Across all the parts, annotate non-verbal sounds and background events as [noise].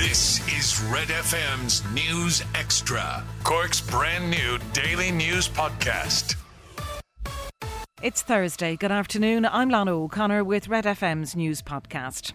This is Red FM's News Extra, Cork's brand new daily news podcast. It's Thursday. Good afternoon. I'm Lana O'Connor with Red FM's news podcast.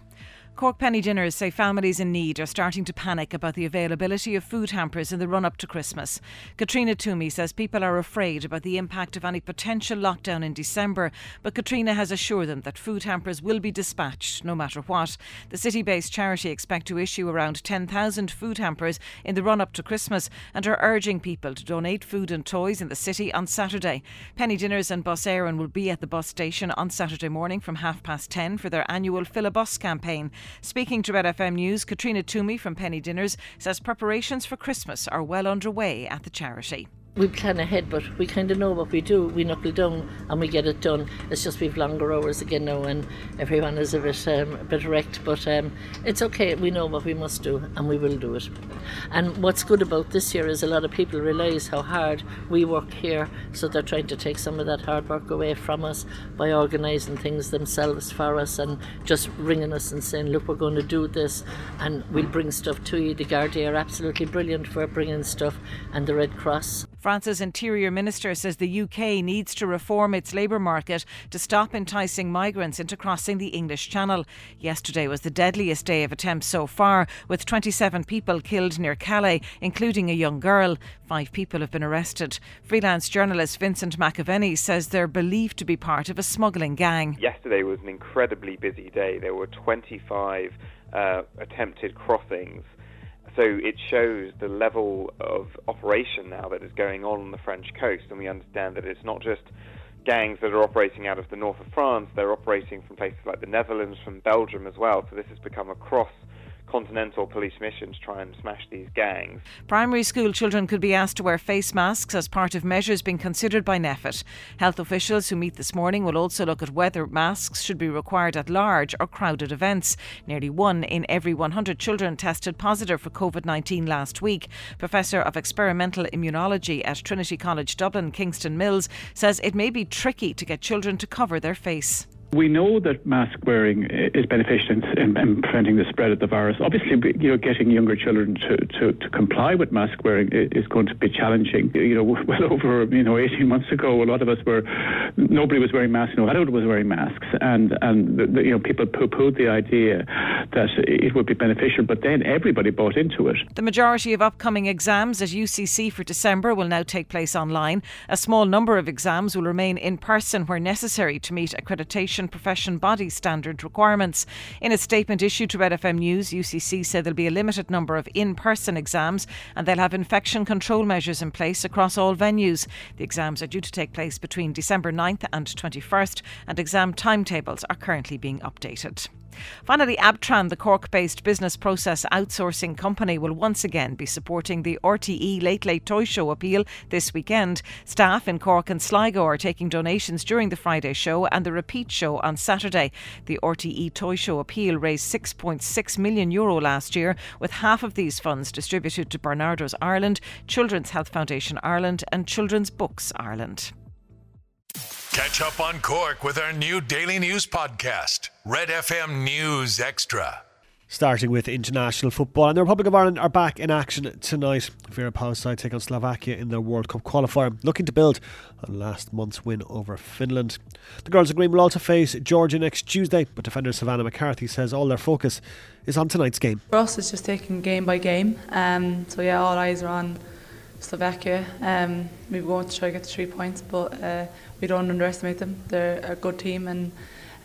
Cork Penny Dinners say families in need are starting to panic about the availability of food hampers in the run up to Christmas. Katrina Toomey says people are afraid about the impact of any potential lockdown in December, but Katrina has assured them that food hampers will be dispatched no matter what. The city based charity expect to issue around 10,000 food hampers in the run up to Christmas and are urging people to donate food and toys in the city on Saturday. Penny Dinners and Bus Éireann will be at the bus station on Saturday morning from half past 10 for their annual Fill a Bus campaign. Speaking to Red FM News, Katrina Toomey from Penny Dinners says preparations for Christmas are well underway at the charity we plan ahead, but we kind of know what we do. We knuckle down and we get it done. It's just we've longer hours again now, and everyone is a bit um, a bit wrecked. But um, it's okay. We know what we must do, and we will do it. And what's good about this year is a lot of people realise how hard we work here, so they're trying to take some of that hard work away from us by organising things themselves for us and just ringing us and saying, "Look, we're going to do this, and we'll bring stuff to you." The Gardaí are absolutely brilliant for bringing stuff, and the Red Cross. France's Interior Minister says the UK needs to reform its labour market to stop enticing migrants into crossing the English Channel. Yesterday was the deadliest day of attempts so far, with 27 people killed near Calais, including a young girl. Five people have been arrested. Freelance journalist Vincent McAviney says they're believed to be part of a smuggling gang. Yesterday was an incredibly busy day. There were 25 uh, attempted crossings so it shows the level of operation now that is going on on the French coast, and we understand that it's not just gangs that are operating out of the north of France, they're operating from places like the Netherlands, from Belgium as well. So this has become a cross continental police missions try and smash these gangs. Primary school children could be asked to wear face masks as part of measures being considered by NPHET. Health officials who meet this morning will also look at whether masks should be required at large or crowded events. Nearly one in every 100 children tested positive for COVID 19 last week. Professor of Experimental Immunology at Trinity College Dublin, Kingston Mills, says it may be tricky to get children to cover their face. We know that mask wearing is beneficial in, in, in, preventing the spread of the virus. Obviously, you know, getting younger children to, to, to comply with mask wearing is going to be challenging. You know, [laughs] well over you know 18 months ago, a lot of us were nobody was wearing masks. No adult was wearing masks, and and the, you know people poo-pooed the idea that it would be beneficial. But then everybody bought into it. The majority of upcoming exams at UCC for December will now take place online. A small number of exams will remain in person where necessary to meet accreditation profession body standard requirements. In a statement issued to Red FM News, UCC said there'll be a limited number of in person exams and they'll have infection control measures in place across all venues. The exams are due to take place between December 9th and 21st, and exam timetables are currently being updated. Finally, Abtran, the Cork based business process outsourcing company, will once again be supporting the RTE Late Late Toy Show appeal this weekend. Staff in Cork and Sligo are taking donations during the Friday show and the repeat show on Saturday. The RTE Toy Show appeal raised 6.6 million euro last year, with half of these funds distributed to Barnardo's Ireland, Children's Health Foundation Ireland, and Children's Books Ireland. Catch up on Cork with our new daily news podcast, Red FM News Extra. Starting with international football, and the Republic of Ireland are back in action tonight. Vera Pauw's side take on Slovakia in their World Cup qualifier, looking to build on last month's win over Finland. The girls in green will also face Georgia next Tuesday, but defender Savannah McCarthy says all their focus is on tonight's game. For us, it's just taking game by game. Um, so yeah, all eyes are on Slovakia. Um, we want to try to get the three points, but uh, we don't underestimate them. They're a good team and.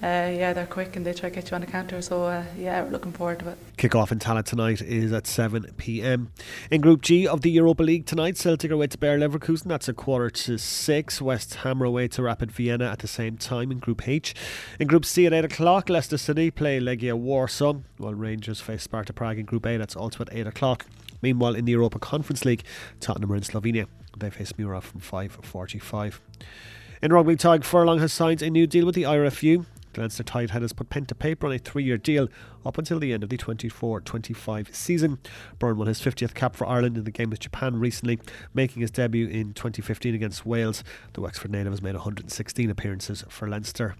Uh, yeah, they're quick and they try to get you on the counter. So uh, yeah, we're looking forward to it. Kick-off in Tallaght tonight is at 7 p.m. In Group G of the Europa League tonight, Celtic are away to Bayer Leverkusen. That's a quarter to six. West Ham are away to Rapid Vienna at the same time in Group H. In Group C at 8 o'clock, Leicester City play Legia Warsaw, while Rangers face Sparta Prague in Group A. That's also at 8 o'clock. Meanwhile, in the Europa Conference League, Tottenham are in Slovenia. They face Mura from 5.45. In rugby, Tadhg Furlong has signed a new deal with the IRFU. Leinster tighthead has put pen to paper on a three year deal up until the end of the 24 25 season. Byrne won his 50th cap for Ireland in the game with Japan recently, making his debut in 2015 against Wales. The Wexford native has made 116 appearances for Leinster.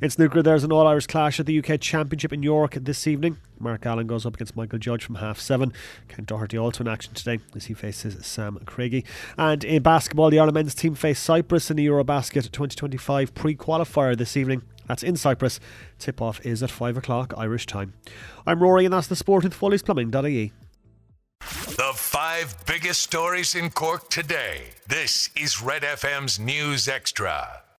In snooker, there's an All Irish clash at the UK Championship in York this evening. Mark Allen goes up against Michael Judge from half seven. Ken Doherty also in action today as he faces Sam Craigie. And in basketball, the Ireland men's team face Cyprus in the Eurobasket 2025 pre qualifier this evening. That's in Cyprus. Tip off is at 5 o'clock Irish time. I'm Rory, and that's the sport with Foley'sPlumbing.ie. The five biggest stories in Cork today. This is Red FM's News Extra.